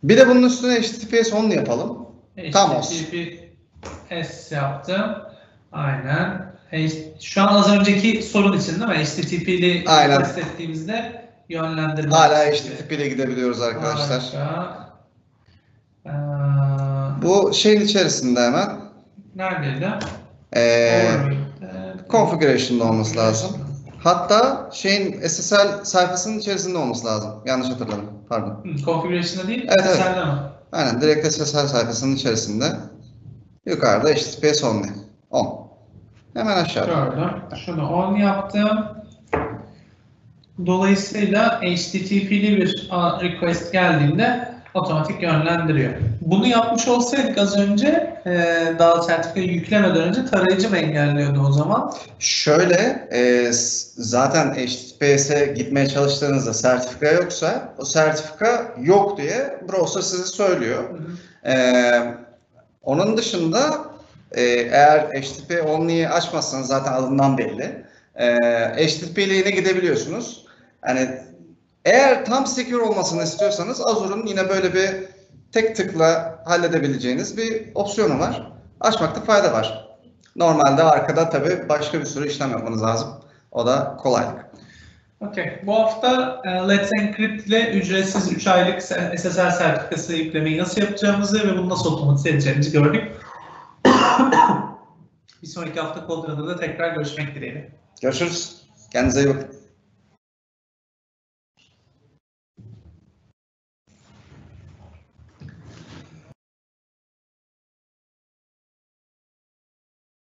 Bir de bunun üstüne HTTPS only yapalım. Tam olsun. HTTPS yaptım. Aynen. Şu an az önceki sorun için değil mi? HTTP'li Aynen. test ettiğimizde yönlendirme. Hala HTTP ile gidebiliyoruz arkadaşlar. Harika. Ee, Bu şeyin içerisinde hemen neredeydi? ee, configuration'da olması lazım. Hatta şeyin SSL sayfasının içerisinde olması lazım. Yanlış hatırladım. Pardon. Hı, Configuration'da değil, Evet, evet. SSL'de mi? Aynen direkt SSL sayfasının içerisinde. Yukarıda HTTPS only. On. Hemen aşağıda. Gördüm. Şunu on yaptım. Dolayısıyla HTTP'li bir request geldiğinde otomatik yönlendiriyor. Bunu yapmış olsaydık az önce e, daha sertifikayı yüklemeden önce tarayıcı mı engelliyordu o zaman? Şöyle e, zaten HTTPS'e gitmeye çalıştığınızda sertifika yoksa o sertifika yok diye browser size söylüyor. Ee, onun dışında e, eğer HTTP only'yi açmazsanız zaten adından belli. E, HTTP ile yine gidebiliyorsunuz. Yani eğer tam secure olmasını istiyorsanız Azure'un yine böyle bir tek tıkla halledebileceğiniz bir opsiyonu var. Açmakta fayda var. Normalde arkada tabii başka bir sürü işlem yapmanız lazım. O da kolaylık. Okey. Bu hafta e, Let's Encrypt ile ücretsiz 3 aylık SSL sertifikası yüklemeyi nasıl yapacağımızı ve bunu nasıl otomatize edeceğimizi gördük. Bir sonraki hafta Coderada'da tekrar görüşmek dileğiyle. Görüşürüz. Kendinize iyi bakın.